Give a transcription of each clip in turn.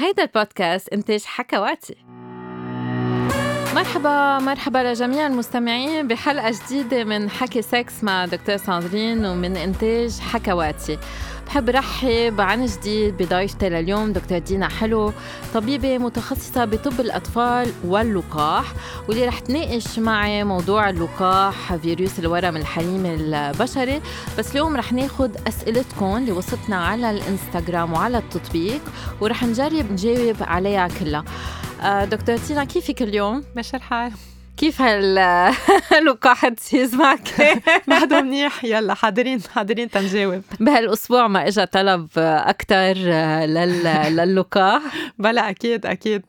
هيدا البودكاست إنتاج حكواتي. مرحبا مرحبا لجميع المستمعين بحلقة جديدة من حكي سكس مع دكتور ساندرين ومن إنتاج حكواتي. بحب رحب عن جديد بضيفتي لليوم دكتور دينا حلو طبيبة متخصصة بطب الأطفال واللقاح واللي رح تناقش معي موضوع اللقاح فيروس الورم الحليمي البشري. بس اليوم رح ناخد أسئلتكم اللي وصلتنا على الإنستغرام وعلى التطبيق ورح نجرب نجاوب عليها كلها. آه، دكتور دينا كيفك اليوم؟ ماشي الحال. كيف هاللقاح تسيز معك؟ بعده منيح. يلا حاضرين حاضرين تنجاوب بهالأسبوع ما اجى طلب أكثر للقاح بلا أكيد أكيد.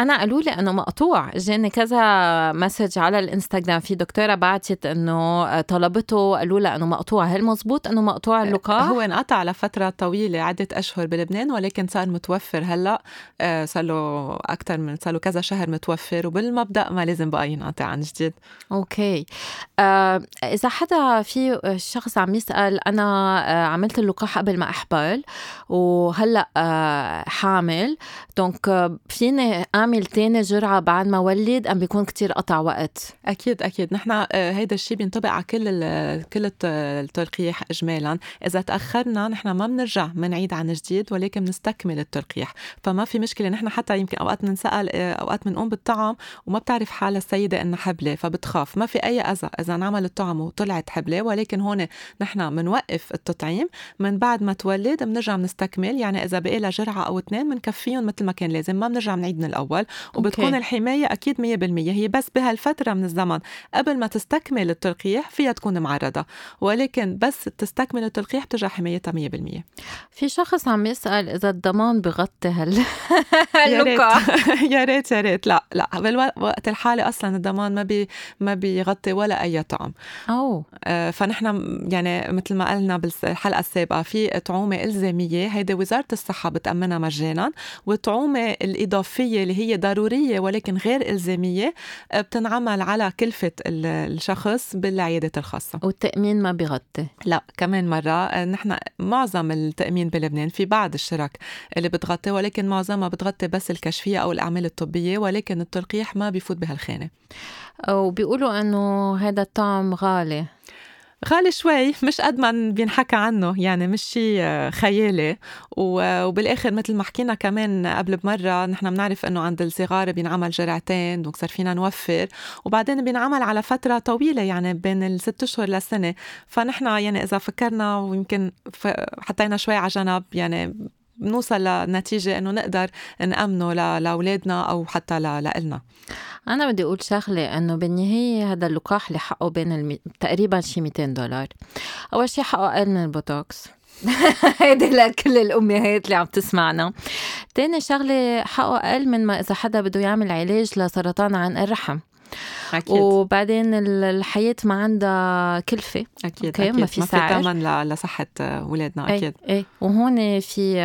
أنا قالوا لي أنه مقطوع. جاني كذا message على الإنستغرام. في دكتورة بعتت إنه طلبته قالوا لها إنه مقطوع. هل مزبوط إنه مقطوع اللقاح؟ هو انقطع لفترة طويلة عدة أشهر بلبنان ولكن صار متوفر. هلأ آه، صار له أكثر من صار له كذا شهر متوفر وبالمبدأ ما لازم بقى ينقطع عن جديد. أوكي. آه إذا حدا في شخص عم يسأل أنا آه عملت اللقاح قبل ما احبل وهلأ آه حامل. donc فيني أعمل تاني جرعة بعد ما ولد أم بيكون كتير قطع وقت؟ أكيد أكيد. نحن آه، هيدا الشيء بينطبق على كل كل التلقيح اجمالا. إذا تأخرنا نحن ما بنرجع بنعيد عن جديد ولكن بنستكمل التلقيح. فما في مشكلة نحن حتى يمكن أوقات بنسال آه، أوقات بنقوم بالطعم وما بتعرف حالها السيدة إنها حبلة فبتخاف. ما في أي أذى إذا انعمل الطعم وطلعت حبلة ولكن هون نحن بنوقف التطعيم. من بعد ما تولد بنرجع بنستكمل. يعني إذا بقي لها جرعة أو اثنين بنكفيهم مثل ما كان لازم. ما بنرجع بنعيد الأول وبتكون أوكي. الحماية أكيد 100% هي بس بهالفترة من الزمن قبل ما تستكمل التلقيح فيها تكون معرضة ولكن بس تستكمل التلقيح بترجع حمايتها 100% في شخص عم يسأل إذا الضمان بغطي هال يا ريت. يا ريت يا ريت. لا لا. بالوقت الحالي أصلا الضمان ما بي ما بيغطي ولا أي طعم. أو. آه فنحن يعني مثل ما قلنا بالحلقة السابقة في طعومة إلزامية. هيدي وزارة الصحة بتأمنها مجانا والطعومة الاضافيه اللي هي ضرورية ولكن غير إلزامية آه، بتنعمل على كلفة الشخص بالعيادة الخاصة. والتأمين ما بيغطي لا كمان مرة آه، نحن معظم التأمين بلبنان في بعض الشرك اللي بتغطي ولكن معظمها بتغطي بس الكشفية أو الأعمال الطبية ولكن التلقيح ما بيفوت بهالخانة. وبيقولوا أنه هذا الطعم غالي. غالي شوي مش قد ما بينحكى عنه يعني مش شيء آه، خيالي. وبالآخر مثل ما حكينا كمان قبل بمرة نحن بنعرف إنه عند الصغار بينعمل جرعتين دونك صار فينا نوفر وبعدين بينعمل على فترة طويلة يعني بين الست أشهر لسنه فنحن يعني إذا فكرنا ويمكن حطينا شوي على جنب يعني بنوصل لنتيجة إنه نقدر نأمنه لأولادنا أو حتى لإلنا. أنا بدي أقول شغلة إنه بالنهاية هذا اللقاح اللي حقه بين الم... تقريبا شي 200 دولار. أول شي حقه أقل من البوتوكس. هيدي لكل الأمهات اللي عم تسمعنا. تاني شغلة حقه أقل من ما إذا حدا بده يعمل علاج لسرطان عنق الرحم. أكيد. وبعدين الحياة ما عندها كلفة أكيد أوكي أكيد. ما في سعر ما في ثمن لصحة أولادنا أكيد أي. أي. وهون في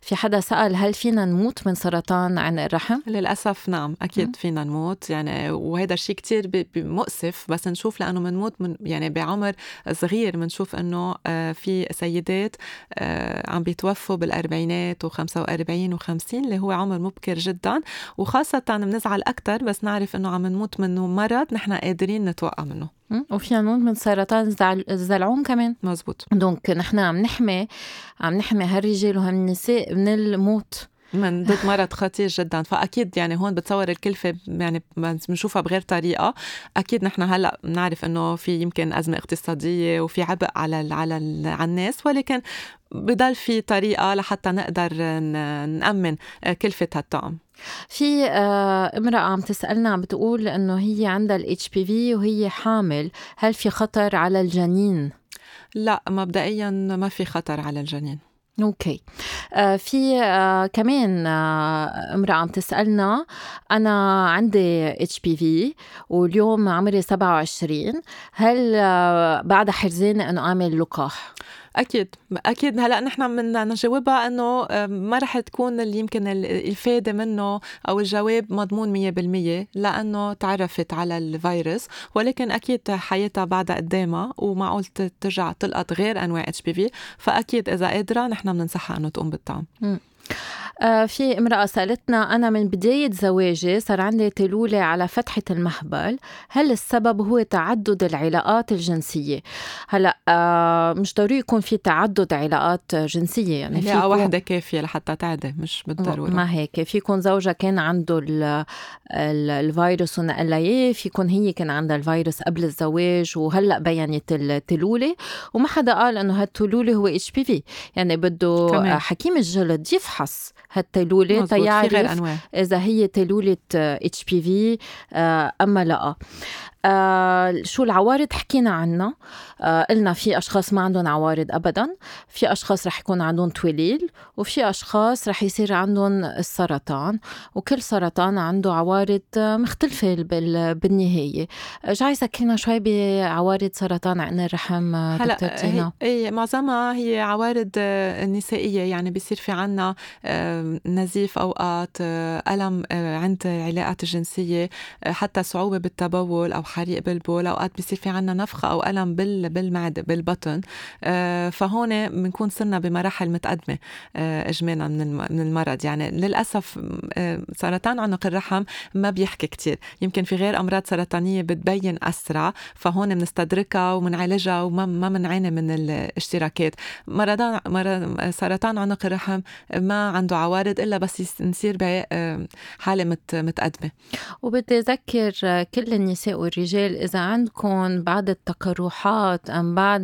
في حدا سأل هل فينا نموت من سرطان عنق الرحم؟ للأسف نعم أكيد م. فينا نموت يعني وهذا الشيء كتير مؤسف بس نشوف لأنه بنموت من يعني بعمر صغير بنشوف إنه آه، في سيدات آه، عم بيتوفوا بالأربعينات و45 و50 اللي هو عمر مبكر جدا وخاصة بنزعل أكثر بس نعرف إنه عم نموت نموت منه مرض نحن قادرين نتوقع منه. وفينا نموت من سرطان الزلعوم كمان. مزبوط دونك نحن عم نحمي عم نحمي هالرجال وهالنساء من الموت. من ضد مرض خطير جدا. فأكيد يعني هون بتصور الكلفة يعني بنشوفها بغير طريقة. أكيد نحن هلأ بنعرف إنه في يمكن أزمة اقتصادية وفي عبء على على على الناس ولكن بضل في طريقة لحتى نقدر نأمن كلفة هالطعم في آه، امرأة عم تسألنا عم بتقول إنه هي عندها ال HPV وهي حامل، هل في خطر على الجنين؟ لا مبدئيا ما في خطر على الجنين. أوكي آه في آه كمان آه امرأة عم تسألنا أنا عندي HPV واليوم عمري 27 هل آه بعد حرزانة إنه أعمل لقاح؟ أكيد. أكيد. هلأ نحن بدنا نجاوبها إنه ما رح تكون اللي يمكن الإفادة منه أو الجواب مضمون 100% لأنه تعرفت على الفيروس ولكن أكيد حياتها بعدها قدامها ومعقول ترجع تلقط غير أنواع HPV فأكيد إذا قادرة نحن بننصحها إنه تقوم بالطعم. في امرأة سألتنا أنا من بداية زواجي صار عندي تلولة على فتحة المهبل هل السبب هو تعدد العلاقات الجنسية هلأ آه مش ضروري يكون في تعدد علاقات جنسية يعني في واحدة كافية لحتى تعدي مش بالضرورة ما هيك في يكون زوجها كان عنده ال ال الفيروس ونقل اياه في يكون هي كان عندها الفيروس قبل الزواج وهلأ بينت التلولة وما حدا قال إنه هالتلولة هو اتش بي في يعني بده. حكيم الجلد يفحص هالتيلوله تيعرف إذا هي تيلوله HPV أما لا. آه شو العوارض حكينا عنها؟ آه قلنا في أشخاص ما عندهم عوارض ابدا في أشخاص رح يكون عندهم توليل وفي أشخاص رح يصير عندهم السرطان وكل سرطان عنده عوارض مختلفة بالنهاية. جاي سكرنا شوي بعوارض سرطان عنق الرحم هلا هي, هي معظمها هي عوارض نسائية يعني بيصير في عنا نزيف أوقات ألم عند العلاقات الجنسية حتى صعوبة بالتبول أو حريق بالبول أوقات بصير في عنا نفخة أو ألم بال بالمعدة بالبطن. آه، فهون بنكون صرنا بمراحل متقدمة آه، اجمالا من المرض. يعني للأسف آه، سرطان عنق الرحم ما بيحكي كتير. يمكن في غير أمراض سرطانية بتبين أسرع فهون بنستدركها وبنعالجها وما ما بنعاني من الاشتراكات. مرضان مرض سرطان عنق الرحم ما عنده عوارض إلا بس نصير بحاله متقدمة. وبدي أذكر كل النساء والرجال الرجال إذا عندكم بعض التقرحات أم بعض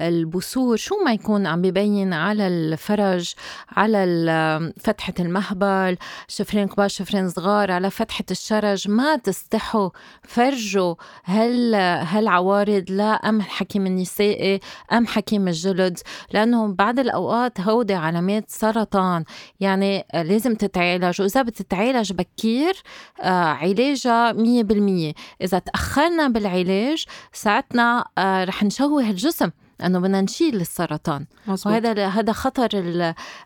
البثور شو ما يكون عم ببين على الفرج على فتحة المهبل شفرين كبار شفرين صغار على فتحة الشرج ما تستحوا فرجوا هل هالعوارض لا أم حكيم النسائي أم حكيم الجلد لأنه بعض الأوقات هودي علامات سرطان. يعني لازم تتعالج وإذا بتتعالج بكير آه، علاجها مية بالمية. إذا تأخرنا بالعلاج ساعتنا آه، رح نشوه الجسم إنه بدنا نشيل السرطان مزبوط. وهذا هذا خطر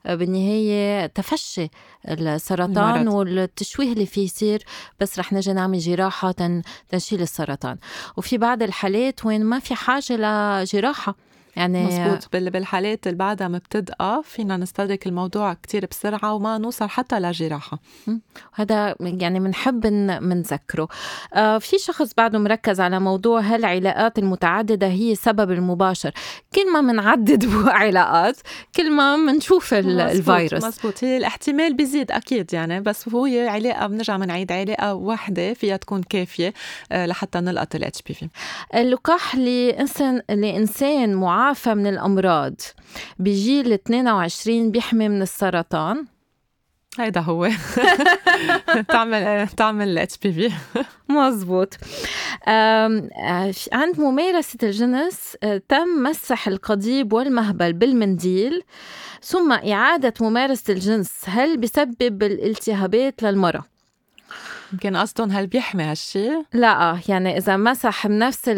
بالنهاية تفشي السرطان المرض. والتشويه اللي فيه يصير بس رح نجي نعمل جراحة تنشيل السرطان وفي بعض الحالات وين ما في حاجة لجراحة يعني مزبوط بالحالات اللي بعدها مبتدئة فينا نستدرك الموضوع كتير بسرعة وما نوصل حتى لجراحة هذا يعني بنحب نذكره آه في شخص بعده مركز على موضوع هل العلاقات المتعددة هي سبب المباشر. كل ما بنعدد علاقات كل ما بنشوف الفيروس. مزبوط هي الاحتمال بيزيد أكيد يعني بس هو علاقة بنرجع بنعيد علاقة واحدة فيها تكون كافية آه، لحتى نلقط ال HPV اللقاح لإنسان لإنسان معارض معافى من الأمراض. بجيل 22 بيحمي من السرطان. هيدا هو. تعمل تعمل HPV مزبوط. عند ممارسة الجنس آه، تم مسح القضيب والمهبل بالمنديل ثم إعادة ممارسة الجنس. هل بسبب الالتهابات للمرأة؟ يمكن قصدهم هل بيحمي هالشيء؟ لا يعني إذا مسح بنفس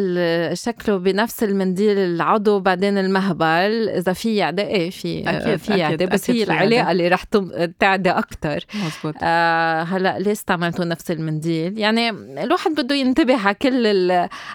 شكله بنفس المنديل العضو بعدين المهبل إذا في يعدي إيه في أكيد في يعدي بس هي العلاقه اللي رح تعدي أكثر مزبوط. آه هلأ ليه استعملتوا نفس المنديل؟ يعني الواحد بده ينتبه على كل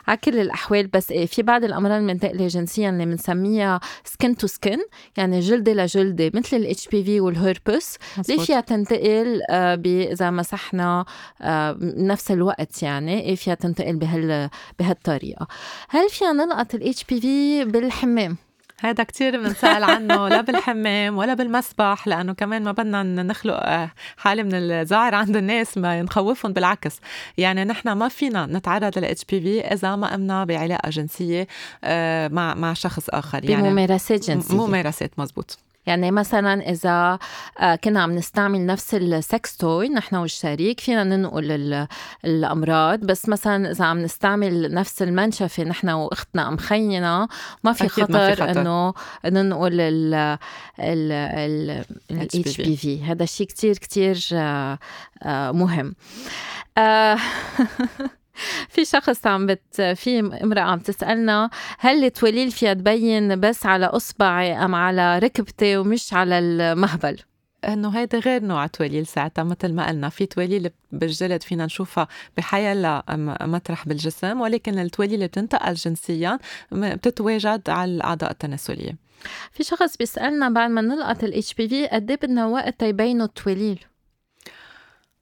على كل الأحوال بس إيه في بعض الأمراض المنتقلة جنسيا اللي بنسميها سكن تو سكن يعني جلدة لجلدة مثل ال HPV والهربس اللي فيها تنتقل؟ آه إذا مسحنا آه بنفس الوقت يعني فيها تنتقل بهال بهالطريقة. هل فينا نلقط ال HPV بالحمام؟ هذا كتير بنسأل عنه لا بالحمام ولا بالمسبح لأنه كمان ما بدنا نخلق آه، حالة من الذعر عند الناس ما نخوفهم بالعكس. يعني نحن ما فينا نتعرض لل HPV إذا ما قمنا بعلاقة جنسية آه، مع مع شخص آخر. يعني بممارسات جنسية. ممارسات مزبوط. يعني مثلا إذا آه، كنا عم نستعمل نفس ال sex toy نحن والشريك فينا ننقل الأمراض. بس مثلا إذا عم نستعمل نفس المنشفة نحن وأختنا أم خينا ما في خطر إنه ننقل ال ال HPV هذا الشيء كتير كتير آه، آه، مهم. في شخص عم بت في امرأة عم تسألنا هل التوليل فيها تبين بس على إصبعي أم على ركبتي ومش على المهبل؟ إنه هيدا غير نوع توليل ساعتها مثل ما قلنا في توليل بالجلد فينا نشوفها بحيلا مطرح بالجسم ولكن التوليل اللي بتنتقل جنسيا بتتواجد على الأعضاء التناسلية في شخص بيسألنا بعد ما نلقط الاتش بي في قد إيه بدنا وقت تيبينوا التوليل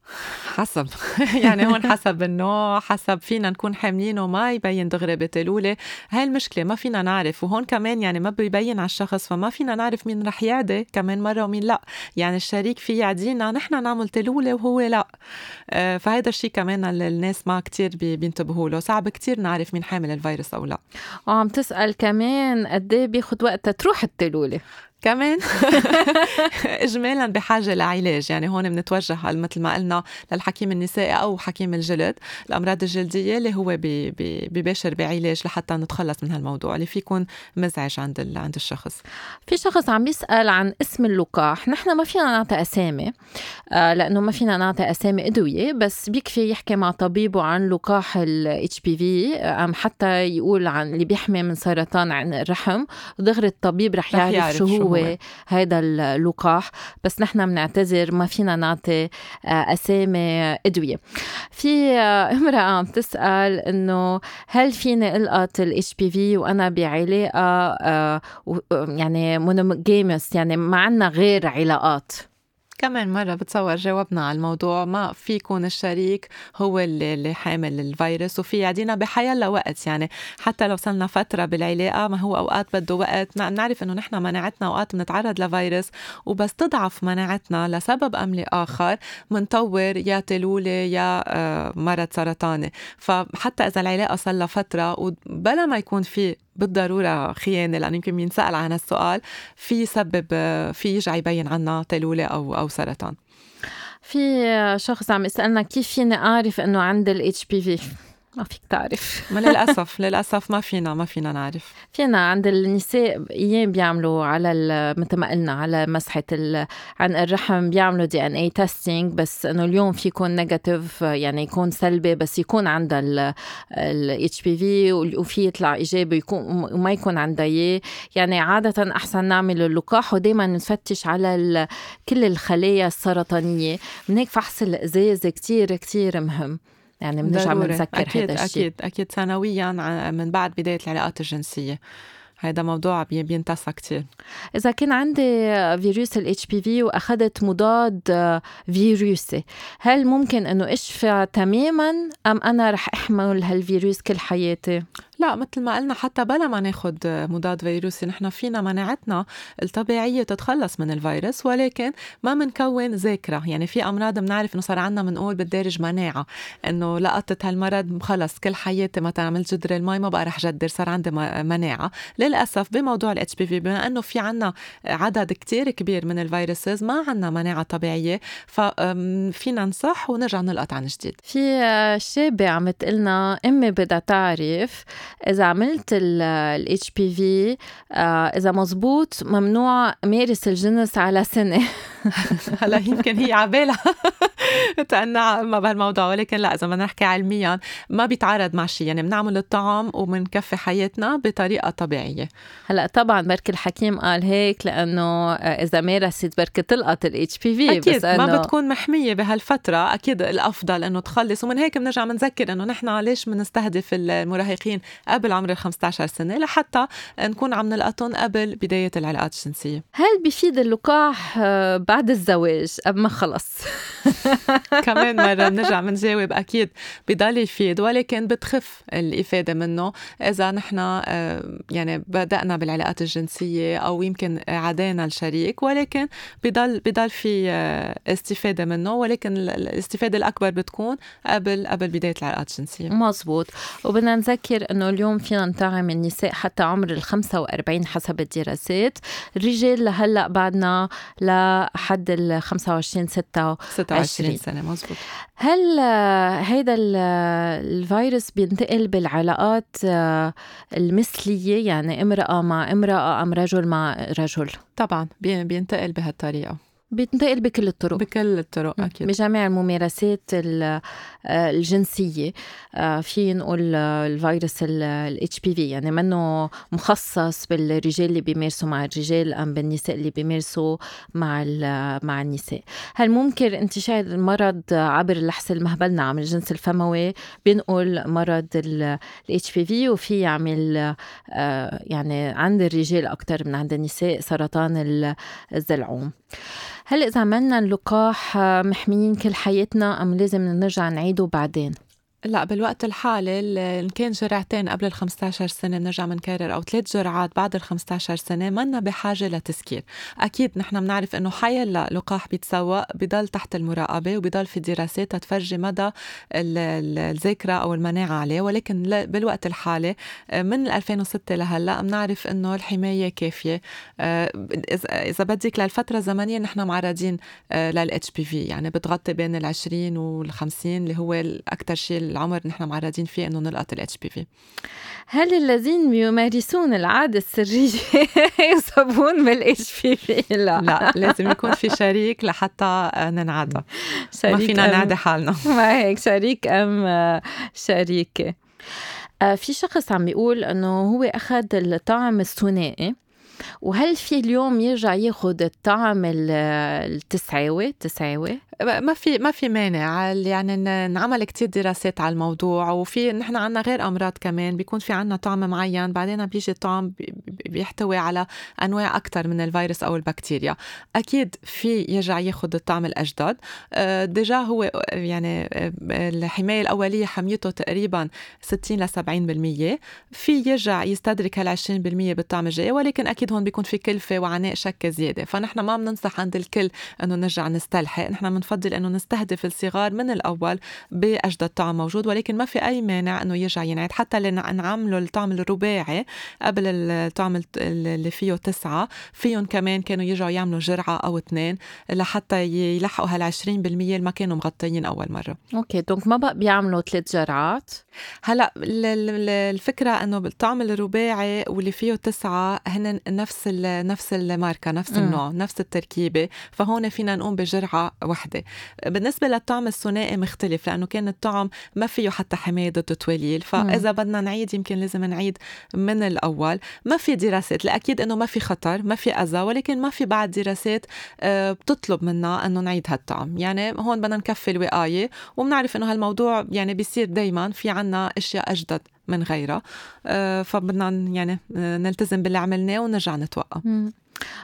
حسب. يعني هون حسب النوع حسب فينا نكون حاملين وما يبين دغري بتلولة هاي المشكلة ما فينا نعرف. وهون كمان يعني ما بيبين على الشخص فما فينا نعرف مين رح يعدي كمان مرة ومين لا. يعني الشريك في يعدينا نحن نعمل تلولة وهو لا. آه، فهيدا الشيء كمان الناس ما كتير بينتبهوا له. صعب كتير نعرف مين حامل الفيروس أو لا. وعم تسأل كمان قد إيه بياخد وقت تروح التلولة؟ كمان. اجمالا بحاجة لعلاج. يعني هون بنتوجه مثل ما قلنا للحكيم النسائي أو حكيم الجلد الأمراض الجلدية اللي هو بباشر بعلاج لحتى نتخلص من هالموضوع اللي في يكون مزعج عند عند الشخص. في شخص عم يسأل عن اسم اللقاح. نحن ما فينا نعطي أسامي. آه، لأنه ما فينا نعطي أسامي أدوية بس بيكفي يحكي مع طبيبه عن لقاح الاتش بي في أم حتى يقول عن اللي بيحمي من سرطان عن الرحم. دغري الطبيب رح يعرف, يعرف شو هو. هو هذا اللقاح بس نحن بنعتذر ما فينا نعطي آه، أسامي أدوية. في آه، امرأة عم تسأل إنه هل فيني ألقط ال HPV وأنا بعلاقة آه، يعني monogamous يعني ما عنا غير علاقات؟ كمان مرة بتصور جاوبنا على الموضوع ما في يكون الشريك هو اللي, اللي حامل الفيروس وفي يعدينا بحيلا وقت يعني. حتى لو صرلنا فترة بالعلاقة ما هو أوقات بده وقت. بنعرف إنه نحن مناعتنا أوقات بنتعرض لفيروس وبس تضعف مناعتنا لسبب أم لآخر منطور يا تلولة يا آه، مرض سرطاني. فحتى إذا العلاقة صار لها فترة وبلا ما يكون في بالضرورة خيانة لأنه يمكن بينسال عن السؤال في يسبب في يرجع يبين عنا تلولة أو أو سرطان. في شخص عم يسألنا كيف فيني أعرف إنه عندي بي في ما فيك تعرف. ما للأسف للأسف ما فينا ما فينا نعرف. فينا عند النساء أيام بيعملوا على مثل ما قلنا على مسحة عن الرحم بيعملوا DNA testing بس إنه اليوم في يكون negative يعني يكون سلبي بس يكون عندها ال HPV وفي يطلع إيجابي يكون وما يكون عندها إياه. يعني عادة أحسن نعمل اللقاح ودائما نفتش على كل الخلايا السرطانية. من هيك فحص القزاز كتير كتير مهم. يعني بنرجع بنذكر أكيد هذا الشيء أكيد. أكيد سنويا من بعد بداية العلاقات الجنسية. هذا موضوع بينتسى كتير. إذا كان عندي فيروس بي في وأخذت مضاد فيروسي هل ممكن أنه أشفى تماما أم أنا رح أحمل هالفيروس كل حياتي؟ لا مثل ما قلنا حتى بلا ما ناخد مضاد فيروسي نحن فينا مناعتنا الطبيعية تتخلص من الفيروس ولكن ما منكون ذاكرة. يعني في أمراض بنعرف إنه صار عنا بنقول بالدارج مناعة إنه لقطت هالمرض خلص كل حياتي مثلا عملت جدري المي ما بقى رح جدر صار عندي مناعة. للأسف بموضوع ال HPV بما إنه في عنا عدد كتير كبير من ال viruses ما عنا مناعة طبيعية ففينا نصح ونرجع نلقط عن جديد. في شابة عم تقلنا أمي بدها تعرف إذا عملت ال HPV إذا مزبوط ممنوع مارس الجنس على سنة. هلا يمكن هي عبالها. تقنع ما بهالموضوع ولكن لا إذا بدنا نحكي علميا ما بيتعارض مع شيء. يعني بنعمل الطعام وبنكفي حياتنا بطريقة طبيعية. هلأ طبعا بركي الحكيم قال هيك لأنه إذا مارست بركي تلقط الاتش بي في أكيد بس ما بتكون محمية بهالفترة. أكيد الأفضل إنه تخلص. ومن هيك بنرجع بنذكر إنه نحن ليش بنستهدف المراهقين قبل عمر ال 15 سنه لحتى نكون عم نلقطهم قبل بداية العلاقات الجنسية. هل بيفيد اللقاح بعد الزواج قبل ما خلص؟ كمان مرة بنرجع بنجاوب أكيد بضل يفيد ولكن بتخف الإفادة منه إذا نحن يعني بدأنا بالعلاقات الجنسية أو يمكن عدينا الشريك ولكن بضل بضل في استفادة منه ولكن الاستفادة الأكبر بتكون قبل قبل بداية العلاقات الجنسية مزبوط وبدنا نذكر إنه اليوم فينا نطعم النساء حتى عمر ال 45 حسب الدراسات الرجال لهلا بعدنا لحد ال 25 26 سنة مزبوط هل هيدا الفيروس بينتقل بالعلاقات المثلية؟ يعني امرأة مع امرأة أم رجل مع رجل؟ طبعا بينتقل بهالطريقة. بينتقل بكل الطرق. بكل الطرق أكيد. بجميع الممارسات آه، الجنسية. آه، في نقول الفيروس ال HPV يعني منه مخصص بالرجال اللي بيمارسوا مع الرجال أم بالنساء اللي بيمارسوا مع مع النساء. هل ممكن انتشار المرض عبر اللحس المهبل؟ نعم الجنس الفموي بينقل مرض ال HPV وفي يعمل آه، يعني عند الرجال أكثر من عند النساء سرطان الزلعوم. هل إذا عملنا اللقاح محميين كل حياتنا أم لازم نرجع نعيده بعدين؟ لا بالوقت الحالي إن كان جرعتين قبل ال 15 سنة بنرجع بنكرر أو ثلاث جرعات بعد ال 15 سنة منا بحاجة لتسكير. أكيد نحن بنعرف إنه حيلا لقاح بيتسوق بضل تحت المراقبة وبضل في دراسات تفرجي مدى الذاكرة أو المناعة عليه. ولكن بالوقت الحالي من 2006 لهلأ بنعرف إنه الحماية كافية. آه، إذا بدك للفترة الزمنية نحن معرضين آه، لل HPV يعني بتغطي بين ال 20 وال 50 اللي هو الأكثر شيء العمر نحن معرضين فيه إنه نلقط ال HPV هل الذين يمارسون العادة السرية يصابون بال HPV؟ لا. لا لازم يكون في شريك لحتى ننعدى ما فينا نعدي حالنا. ما هيك شريك أم شريكة. آه، في شخص عم بيقول إنه هو أخذ الطعم الثنائي. وهل في اليوم يرجع ياخذ الطعم التسعاوي؟ التسعاوي ما في ما في مانع. يعني انعمل كتير دراسات على الموضوع وفي نحن عنا غير أمراض كمان. بيكون في عنا طعم معين بعدين بيجي الطعم بيحتوي على أنواع أكثر من الفيروس أو البكتيريا. أكيد في يرجع ياخذ الطعم الأجدد. آه، ديجا هو يعني آه، الحماية الأولية حميته تقريبا 60 ل 70% في يرجع يستدرك هال 20% بالطعم الجاي ولكن أكيد هون بيكون في كلفة وعناء شكه زيادة. فنحن ما بننصح عند الكل إنه نرجع نستلحق. نحن بنفضل إنه نستهدف الصغار من الأول بأجدد طعم موجود ولكن ما في أي مانع إنه يرجع ينعاد حتى نعمله الطعم الرباعي قبل الطعم اللي فيه تسعة. فيهم كمان كانوا يرجعوا يعملوا جرعة أو اثنين لحتى يلحقوا هال 20% اللي ما كانوا مغطيين أول مرة. OK donc ما بقى بيعملوا ثلاث جرعات؟ هلأ الفكرة إنه الطعم الرباعي واللي فيه تسعة هن نفس نفس الماركة نفس النوع نفس التركيبة. فهون فينا نقوم بجرعة واحدة بالنسبة للطعم الثنائي مختلف لأنه كان الطعم ما فيه حتى حماية ضد التواليل. فإذا بدنا نعيد يمكن لازم نعيد من الأول. ما في دراسات الأكيد أنه ما في خطر ما في أذى ولكن ما في بعد دراسات آه، بتطلب منا أنه نعيد هالطعم. يعني هون بدنا نكفي الوقاية وبنعرف أنه هالموضوع يعني بيصير دايما في عنا أشياء أجدد من غيرها. آه، فبدنا يعني نلتزم باللي عملناه ونرجع نتوقع.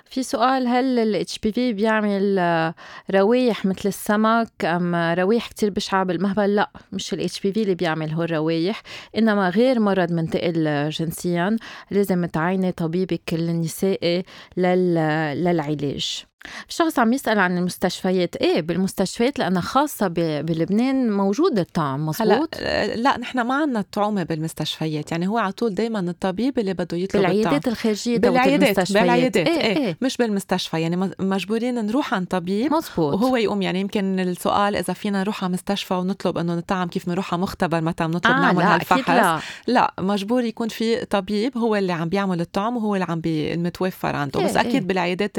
في سؤال هل بي في بيعمل آه، روايح مثل السمك؟ أم روايح كتير بشعه بالمهبل لا مش بي في اللي بيعمل هو الروايح إنما غير مرض منتقل جنسيا لازم تعيني طبيبك النسائي للعلاج. في شخص عم يسأل عن المستشفيات. إيه بالمستشفيات لأنها خاصة بلبنان موجود الطعم مزبوط هلا لا نحن ما عندنا الطعومة بالمستشفيات. يعني هو على طول دايما الطبيب اللي بده يطلب بالعيادات الخارجية بالعيادات بالعيادات إيه, إيه, إيه. مش بالمستشفى. يعني مجبورين نروح عند طبيب مزبوط وهو يقوم. يعني يمكن السؤال إذا فينا نروح على مستشفى ونطلب إنه نطعم كيف نروح على مختبر متى بنطلب آه نعمل لا هالفحص؟ لا. لا مجبور يكون في طبيب هو اللي عم بيعمل الطعم وهو اللي عم المتوفر عنده. إيه بس أكيد إيه. بالعيادات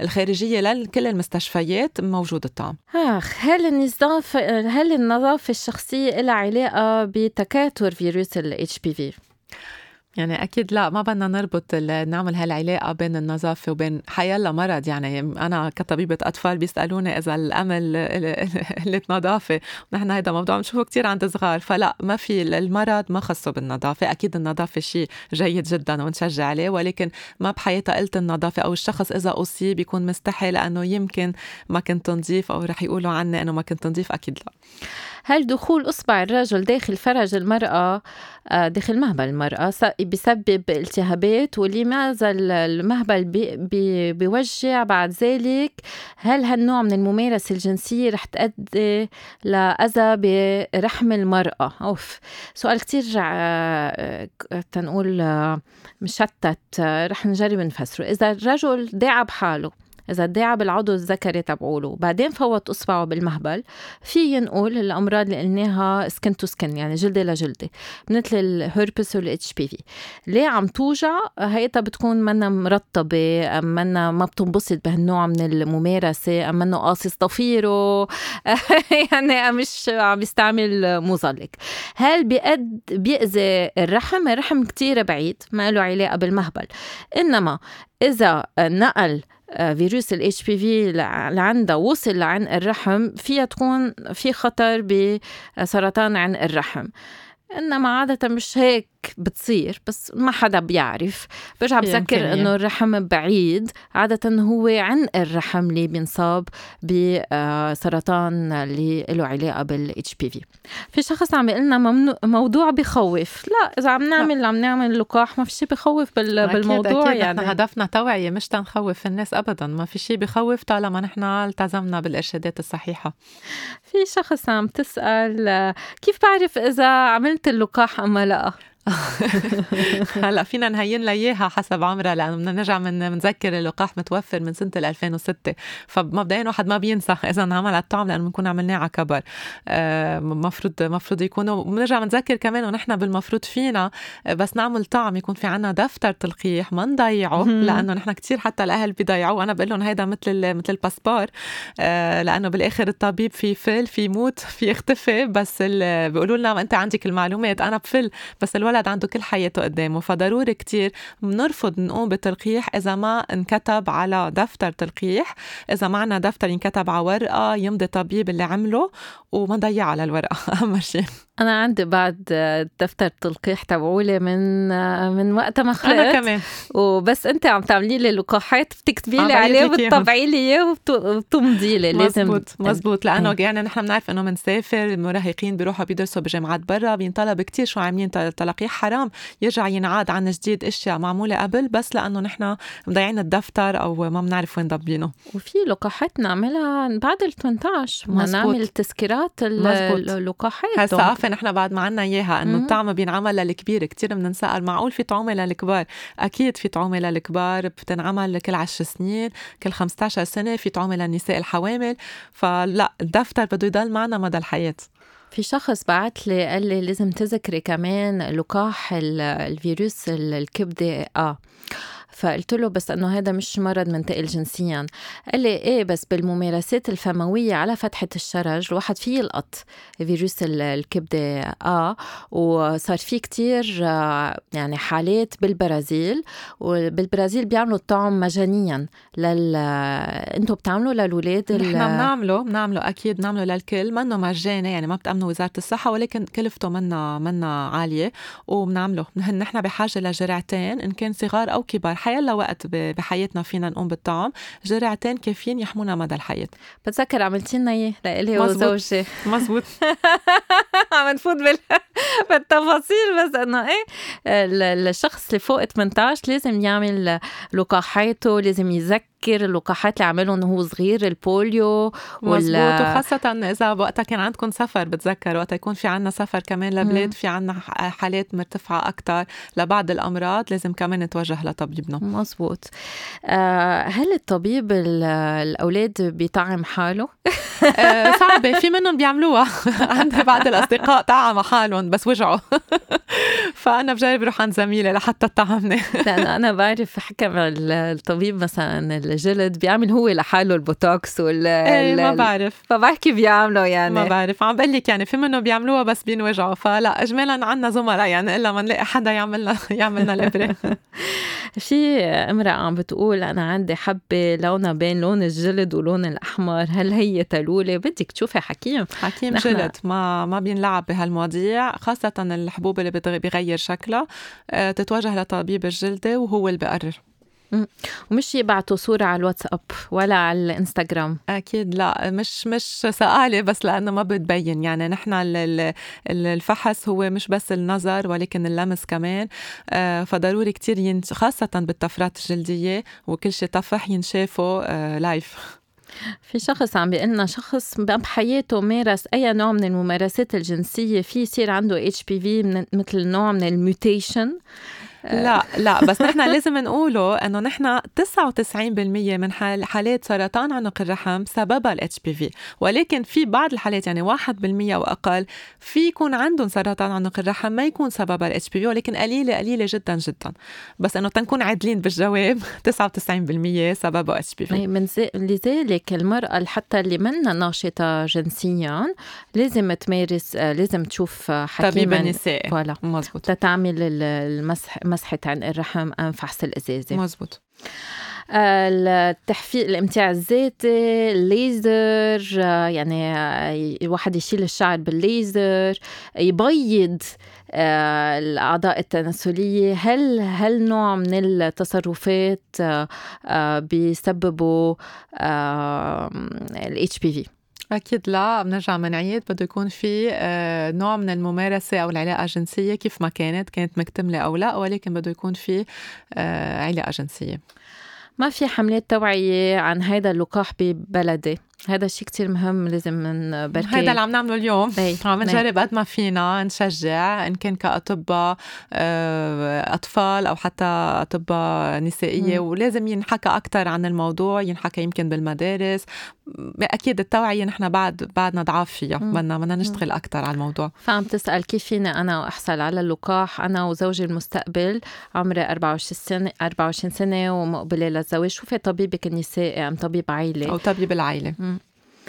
الخارجية لكل المستشفيات موجود الطعم. آخ هل النظافه هل النظافة الشخصية لها علاقة بتكاثر فيروس الاتش بي في يعني أكيد لا ما بدنا نربط نعمل هالعلاقة بين النظافة وبين حيلا مرض. يعني أنا كطبيبة أطفال بيسألوني إذا الأمل قله نظافه نحن هذا موضوع بنشوفه كثير عند صغار. فلا ما في المرض ما خصه بالنظافة. أكيد النظافة شيء جيد جدا ونشجع عليه ولكن ما بحياتها قلت النظافة. أو الشخص إذا أصيب بيكون مستحي لأنه يمكن ما كنت نظيف أو رح يقولوا عني إنه ما كنت نظيف. أكيد لا. هل دخول إصبع الرجل داخل فرج المرأة آه، داخل مهبل المرأة. بيسبب التهابات ولماذا المهبل بي بي بيوجع بعد ذلك؟ هل هالنوع من الممارسة الجنسية رح تؤدي لأذى برحم المرأة؟ أوف سؤال كتير آه، تنقول آه، مشتت. رح نجرب نفسره. إذا الرجل داعب حاله إذا داعب بالعضو الذكري تبعوله. بعدين فوت أصبعه بالمهبل. في ينقل الأمراض اللي قلناها skin to skin يعني جلدة لجلدة مثل الهربس وال HPV ليه عم توجع؟ هيئتها بتكون منا مرطبة منا ما بتنبسط بهالنوع من الممارسة أم منه قاصص ضافيره. يعني مش عم يستعمل مزلق. هل بيقد بيأذي الرحم؟ الرحم كتير بعيد ما له علاقة بالمهبل. إنما إذا نقل فيروس الاتش بي في لعندها وصل لعن الرحم فيها تكون في خطر بسرطان عن الرحم. إنما عادة مش هيك. بتصير بس ما حدا بيعرف. برجع بذكر إنه الرحم بعيد. عادة هو عن الرحم اللي بينصاب بسرطان اللي له علاقة بالاتش بي في في شخص عم يقول لنا موضوع بخوف. لا إذا عم نعمل عم نعمل لقاح ما في شيء بخوف بالموضوع أكيد. يعني. نحن هدفنا توعية مش تنخوف الناس ابدا. ما في شيء بخوف طالما نحن التزمنا بالإرشادات الصحيحة. في شخص عم تسأل كيف بعرف إذا عملت اللقاح أم لا؟ هلا فينا نهين لها اياها حسب عمرها لأنه بدنا نرجع من بنذكر اللقاح متوفر من سنة 2006 فمبدئيا واحد ما بينسى اذا انعمل على الطعم لأنه بنكون عملناه على كبر. المفروض آه مفروض يكونوا بنرجع بنذكر كمان ونحن بالمفروض فينا آه، بس نعمل طعم يكون في عنا دفتر تلقيح ما نضيعه لأنه نحن كثير حتى الأهل بيضيعوه. أنا بقول لهم هيدا مثل مثل الباسبور آه لأنه بالآخر الطبيب في فل في موت في يختفي بس بيقولوا لنا أنت عندك المعلومات أنا بفل بس الولد الولد عنده كل حياته قدامه فضروري كتير بنرفض نقوم بتلقيح إذا ما انكتب على دفتر تلقيح إذا معنا دفتر ينكتب على ورقة يمضي طبيب اللي عمله وما نضيع على الورقة. أهم شيء. أنا عندي بعد دفتر تلقيح تبعولي من من وقت ما خلقت أنا كمان. وبس أنت عم تعملي لي لقاحات بتكتبي لي عليه وبتطبعي لي إياه وبتمضي لي لازم. مزبوط مزبوط. لأنه يعني نحن بنعرف إنه بنسافر المراهقين بيروحوا بيدرسوا بجامعات برا بينطلب كتير شو عاملين تلقيح حرام يرجع ينعاد عن جديد أشياء معمولة قبل بس لأنه نحن مضيعين الدفتر أو ما بنعرف وين ضابينه وفي لقاحات نعملها بعد ال 18 بدنا نعمل تذكيرات اللقاحات هسا نحن بعد ما عنا إياها إنه الطعم بينعمل للكبير. كثير بننسال معقول في طعومة للكبار؟ أكيد في طعومة للكبار بتنعمل كل 10 سنين كل 15 سنة في طعومة للنساء الحوامل. فلا الدفتر بده يضل معنا مدى الحياة. في شخص بعت لي قال لي لازم تذكري كمان لقاح الفيروس الكبدة آه فقلت له بس إنه هذا مش مرض منتقل جنسيا. قال لي إيه بس بالممارسات الفموية على فتحة الشرج الواحد فيه يلقط فيروس الكبدة آه وصار في كتير يعني حالات بالبرازيل وبالبرازيل بيعملوا الطعم مجانيا لل أنتم بتعملوا للاولاد نحن بنعمله بنعمله أكيد بنعمله للكل. منه مجاني يعني ما بتأمنوا وزارة الصحة ولكن كلفته منا منا عالية وبنعمله. نحن بحاجة لجرعتين إن كان صغار أو كبار. حيلا وقت بحياتنا فينا نقوم بالطعام جرعتين كافيين يحمونا مدى الحياة. بتذكر عملتي لنا اياه لإلي وزوجي مزبوط عم نفوت بال... بالتفاصيل بس إنه إيه الشخص اللي فوق 18 لازم يعمل لقاحاته لازم يذكر بفكر اللقاحات اللي عملهم وهو صغير البوليو مزبوط وخاصة إذا وقتها كان عندكم سفر بتذكر وقتها يكون في عنا سفر كمان لبلاد في عنا حالات مرتفعة أكتر لبعض الأمراض لازم كمان نتوجه لطبيبنا مزبوط آه هل الطبيب الأولاد بيطعم حاله؟ آه صعبة في منهم بيعملوها. عندي بعض الأصدقاء طعم حالهم بس وجعوا. فأنا بجرب روح عند زميلة لحتى تطعمني. لأنه أنا بعرف حكم الطبيب مثلا الجلد بيعمل هو لحاله البوتوكس وال إيه ما بعرف. فبحكي بيعملوا يعني. ما بعرف. عم بقول لك يعني في منهم بيعملوها بس بينوجعوا. فلا اجمالا عندنا زملاء يعني إلا ما نلاقي حدا يعملنا يعملنا الابره في امرأة عم بتقول أنا عندي حبة لونها بين لون الجلد ولون الأحمر هل هي تلولة؟ بدك تشوفي حكيم. حكيم. جلد ما ما بينلعب بهالمواضيع خاصة الحبوب اللي بتغير شكلها. آه، تتوجه لطبيب الجلدة وهو اللي بقرر ومش يبعتوا صورة على الواتساب ولا على الإنستغرام. أكيد لا مش مش تقالة بس لأنه ما بتبين. يعني نحن الفحص هو مش بس النظر ولكن اللمس كمان. آه، فضروري كتير ينش... خاصة بالطفرات الجلدية وكل شيء طفح ينشافوا live آه، في شخص عم بيقلنا شخص بحياته مارس أي نوع من الممارسات الجنسية. في يصير عنده HPV مثل نوع من ال mutation. لا لا بس نحن لازم نقوله إنه نحن 99% من حالات سرطان عنق الرحم سببها ال HPV ولكن في بعض الحالات يعني 1% واقل في يكون عندهم سرطان عنق الرحم ما يكون سببها ال HPV ولكن قليلة قليلة جدا جدا. بس إنه تنكون عادلين بالجواب 99% سببها HPV لذلك المرأة حتى اللي منا ناشطة جنسيا لازم تمارس لازم تشوف حكيمها. طبيب النساء. voilà. مزبوط تتعمل المسح مسحة عنق الرحم أم فحص الأزازة. مزبوط. التحفيز الامتاع الذاتي الليزر يعني الواحد يشيل الشعر بالليزر يبيض آه، الأعضاء التناسلية. هل هل نوع من التصرفات آه، بيسببوا الاتش بي في أكيد لا بنرجع بنعيد بده يكون في آه، نوع من الممارسة أو العلاقة الجنسية كيف ما كانت كانت مكتملة أو لا ولكن بده يكون في علاقة جنسية. ما في حملات توعية عن هذا اللقاح ببلدي. هذا الشيء كتير مهم لازم من بركي هذا اللي عم نعمله اليوم. عم نجرب قد ما فينا نشجع إن كان كأطباء آه، أطفال أو حتى أطباء نسائية. مم. ولازم ينحكى أكثر عن الموضوع ينحكى يمكن بالمدارس. أكيد التوعية نحن بعد بعدنا ضعاف فيها. بدنا بدنا نشتغل أكثر على الموضوع. فعم تسأل كيف فيني أنا احصل على اللقاح؟ أنا وزوجي المستقبل عمري 24 سنة 24 سنة ومقبلة للزواج. شوفي طبيبك النسائي أم طبيب عائله أو طبيب العائله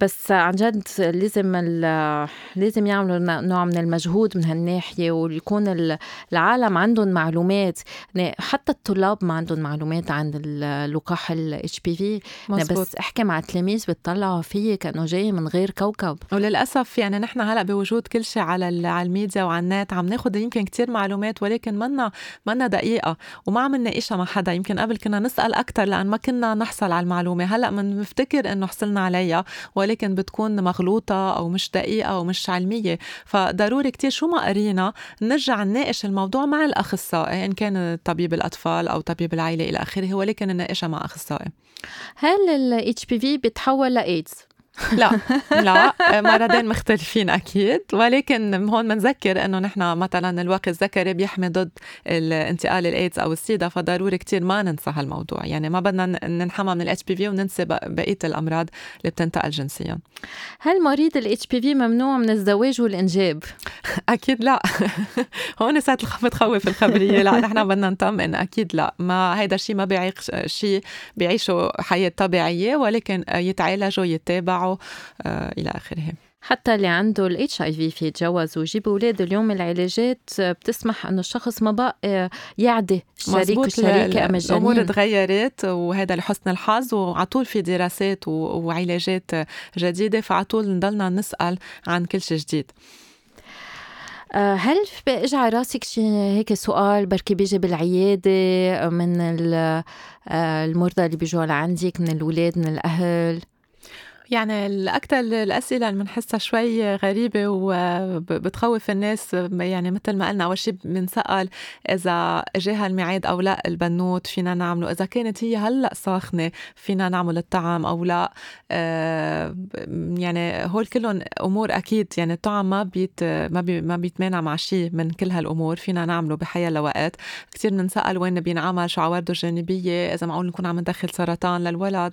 بس عن جد لازم لازم يعملوا نوع من المجهود من هالناحية ويكون العالم عندهم معلومات. حتى الطلاب ما عندهم معلومات عن اللقاح ال HPV بس أحكي مع تلاميذ بتطلعوا فيه كأنه جاي من غير كوكب. وللأسف يعني نحن هلأ بوجود كل شيء على على الميديا وعلى النت. عم ناخذ يمكن كتير معلومات ولكن منا منا دقيقة وما عم نناقشها مع حدا. يمكن قبل كنا نسأل أكثر لأن ما كنا نحصل على المعلومة. هلأ بنفتكر إنه حصلنا عليها ولكن بتكون مغلوطة أو مش دقيقة أو مش علمية فضروري كتير شو ما قرينا نرجع نناقش الموضوع مع الأخصائي إن كان طبيب الأطفال أو طبيب العائلة إلى آخره ولكن نناقشها مع أخصائي هل ال HPV بتحول لإيدز؟ لا. لا مرضين مختلفين أكيد. ولكن هون بنذكر إنه نحن مثلا الواقي الذكري بيحمي ضد الانتقال الايدز أو السيدا فضروري كتير ما ننسى هالموضوع. يعني ما بدنا ننحمى من ال HPV وننسى بقية الأمراض اللي بتنتقل جنسيا. هل مريض ال HPV ممنوع من الزواج والإنجاب؟ أكيد لا. هون ساعه بتخوف الخبرية. لا نحن بدنا نطمئن. أكيد لا. ما هيدا الشيء ما بيعيق شيء بيعيشوا حياة طبيعية ولكن يتعالجوا يتابعوا. تبعه آه، إلى آخره. حتى اللي عنده الاتش اي في في يتجوز ويجيب أولاد اليوم العلاجات بتسمح إنه الشخص ما بقى آه، يعدي الشريك والشريكه ام الجنين الأمور تغيرت وهذا لحسن الحظ وعلى طول في دراسات وعلاجات جديدة فعلى طول نضلنا نسأل عن كل شيء جديد. آه، هل اجى على راسك شي هيك سؤال بركي بيجي بالعيادة من المرضى اللي بيجوا لعندك من الأولاد من الأهل؟ يعني الأكثر الأسئلة اللي بنحسها شوي غريبة وبتخوف الناس يعني مثل ما قلنا أول شيء بنسأل إذا جاها الميعاد أو لا البنوت فينا نعمله. إذا كانت هي هلأ ساخنة فينا نعمل الطعم أو لا. آه، يعني هول كلهم أمور أكيد يعني الطعم ما بيت ما بي ما بيتمانع مع شيء من كل هالأمور فينا نعمله بحيا لوقت. كثير بنسأل وين بينعمل شو عوارضه الجانبية إذا معقول نكون عم ندخل سرطان للولد.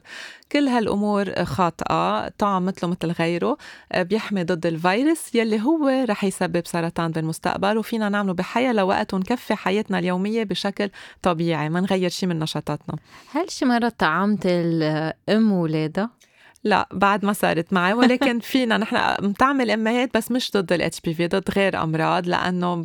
كل هالأمور خاطئة. طعم مثله مثل غيره آه، بيحمي ضد الفيروس يلي هو رح يسبب سرطان بالمستقبل وفينا نعمله بحياة لوقت ونكفي حياتنا اليومية بشكل طبيعي ما نغير شيء من نشاطاتنا هل شي مرة طعمت الأم ولادها؟ لا بعد ما صارت معي ولكن فينا نحن بتعمل أمهات بس مش ضد الاتش بي في ضد غير أمراض لأنه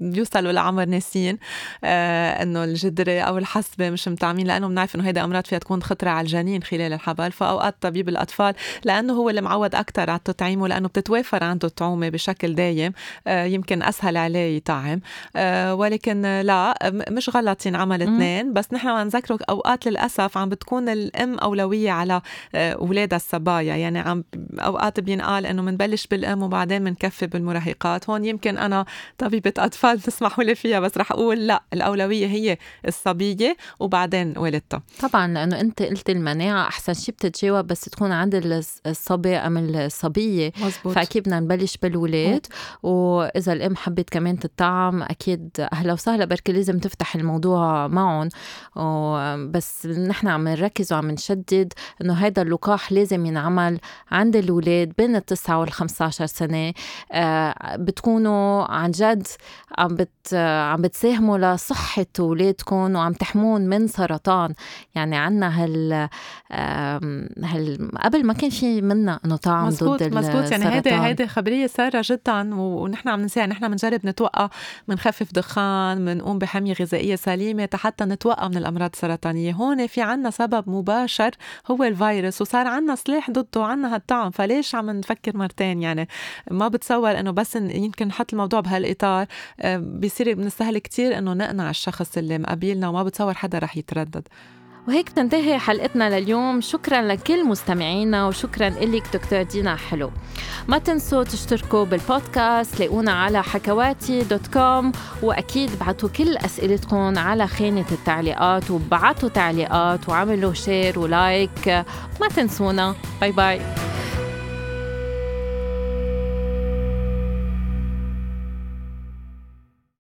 بيوصلوا لعمر ناسين آه إنه الجدري أو الحصبه مش مطعمين لأنه بنعرف إنه هيدا أمراض فيها تكون خطرة على الجنين خلال الحبل. فأوقات طبيب الأطفال لأنه هو اللي معود أكثر على التطعيم ولأنه بتتوافر عنده الطعومة بشكل دايم آه يمكن أسهل عليه يطعم. آه ولكن لا مش غلط ينعمل اثنين. بس نحن عم نذكره أوقات للأسف عم بتكون الأم أولوية على آه، أولادها الصبايا. يعني عم أوقات بينقال إنه بنبلش بالأم وبعدين بنكفي بالمراهقات. هون يمكن أنا طبيبة أطفال الأطفال تسمحوا لي فيها بس رح أقول لا الأولوية هي الصبية وبعدين والدتها طبعا لأنه أنت قلت المناعة أحسن شيء بتتجاوب بس تكون عند الصبي أم الصبية. مزبوط. فأكيد بدنا نبلش بالولاد. وإذا الأم حبت كمان تطعم أكيد أهلا وسهلا بركي لازم تفتح الموضوع معهم. بس نحن عم نركز وعم نشدد إنه هذا اللقاح لازم ينعمل عند الاولاد بين التسعة وال 15 سنة. آه، بتكونوا عن جد عم بت عم بتساهموا لصحة اولادكم وعم تحمون من سرطان. يعني عنا هال هال قبل ما كان في منا إنه طعم مزبوط ضد مزبوط يعني هيدي هيدي خبرية سارة جدا ونحن عم ننساها نحن بنجرب نتوقع بنخفف دخان بنقوم بحمية غذائية سليمة حتى نتوقع من الأمراض السرطانية. هون في عنا سبب مباشر هو الفيروس وصار عنا سلاح ضده عنا هالطعم. فليش عم نفكر مرتين؟ يعني ما بتصور إنه بس يمكن نحط الموضوع بهالإطار. آه، بصير بنستسهل كتير إنه نقنع الشخص اللي مقابلنا وما بتصور حدا رح يتردد. وهيك تنتهي حلقتنا لليوم. شكرا لكل مستمعينا وشكرا لك دكتور دينا حلو. ما تنسوا تشتركوا بالبودكاست لاقونا على حكواتي dot com وأكيد بعتوا كل أسئلتكم على خانة التعليقات وبعتوا تعليقات وعملوا share و like. ما تنسونا. باي باي.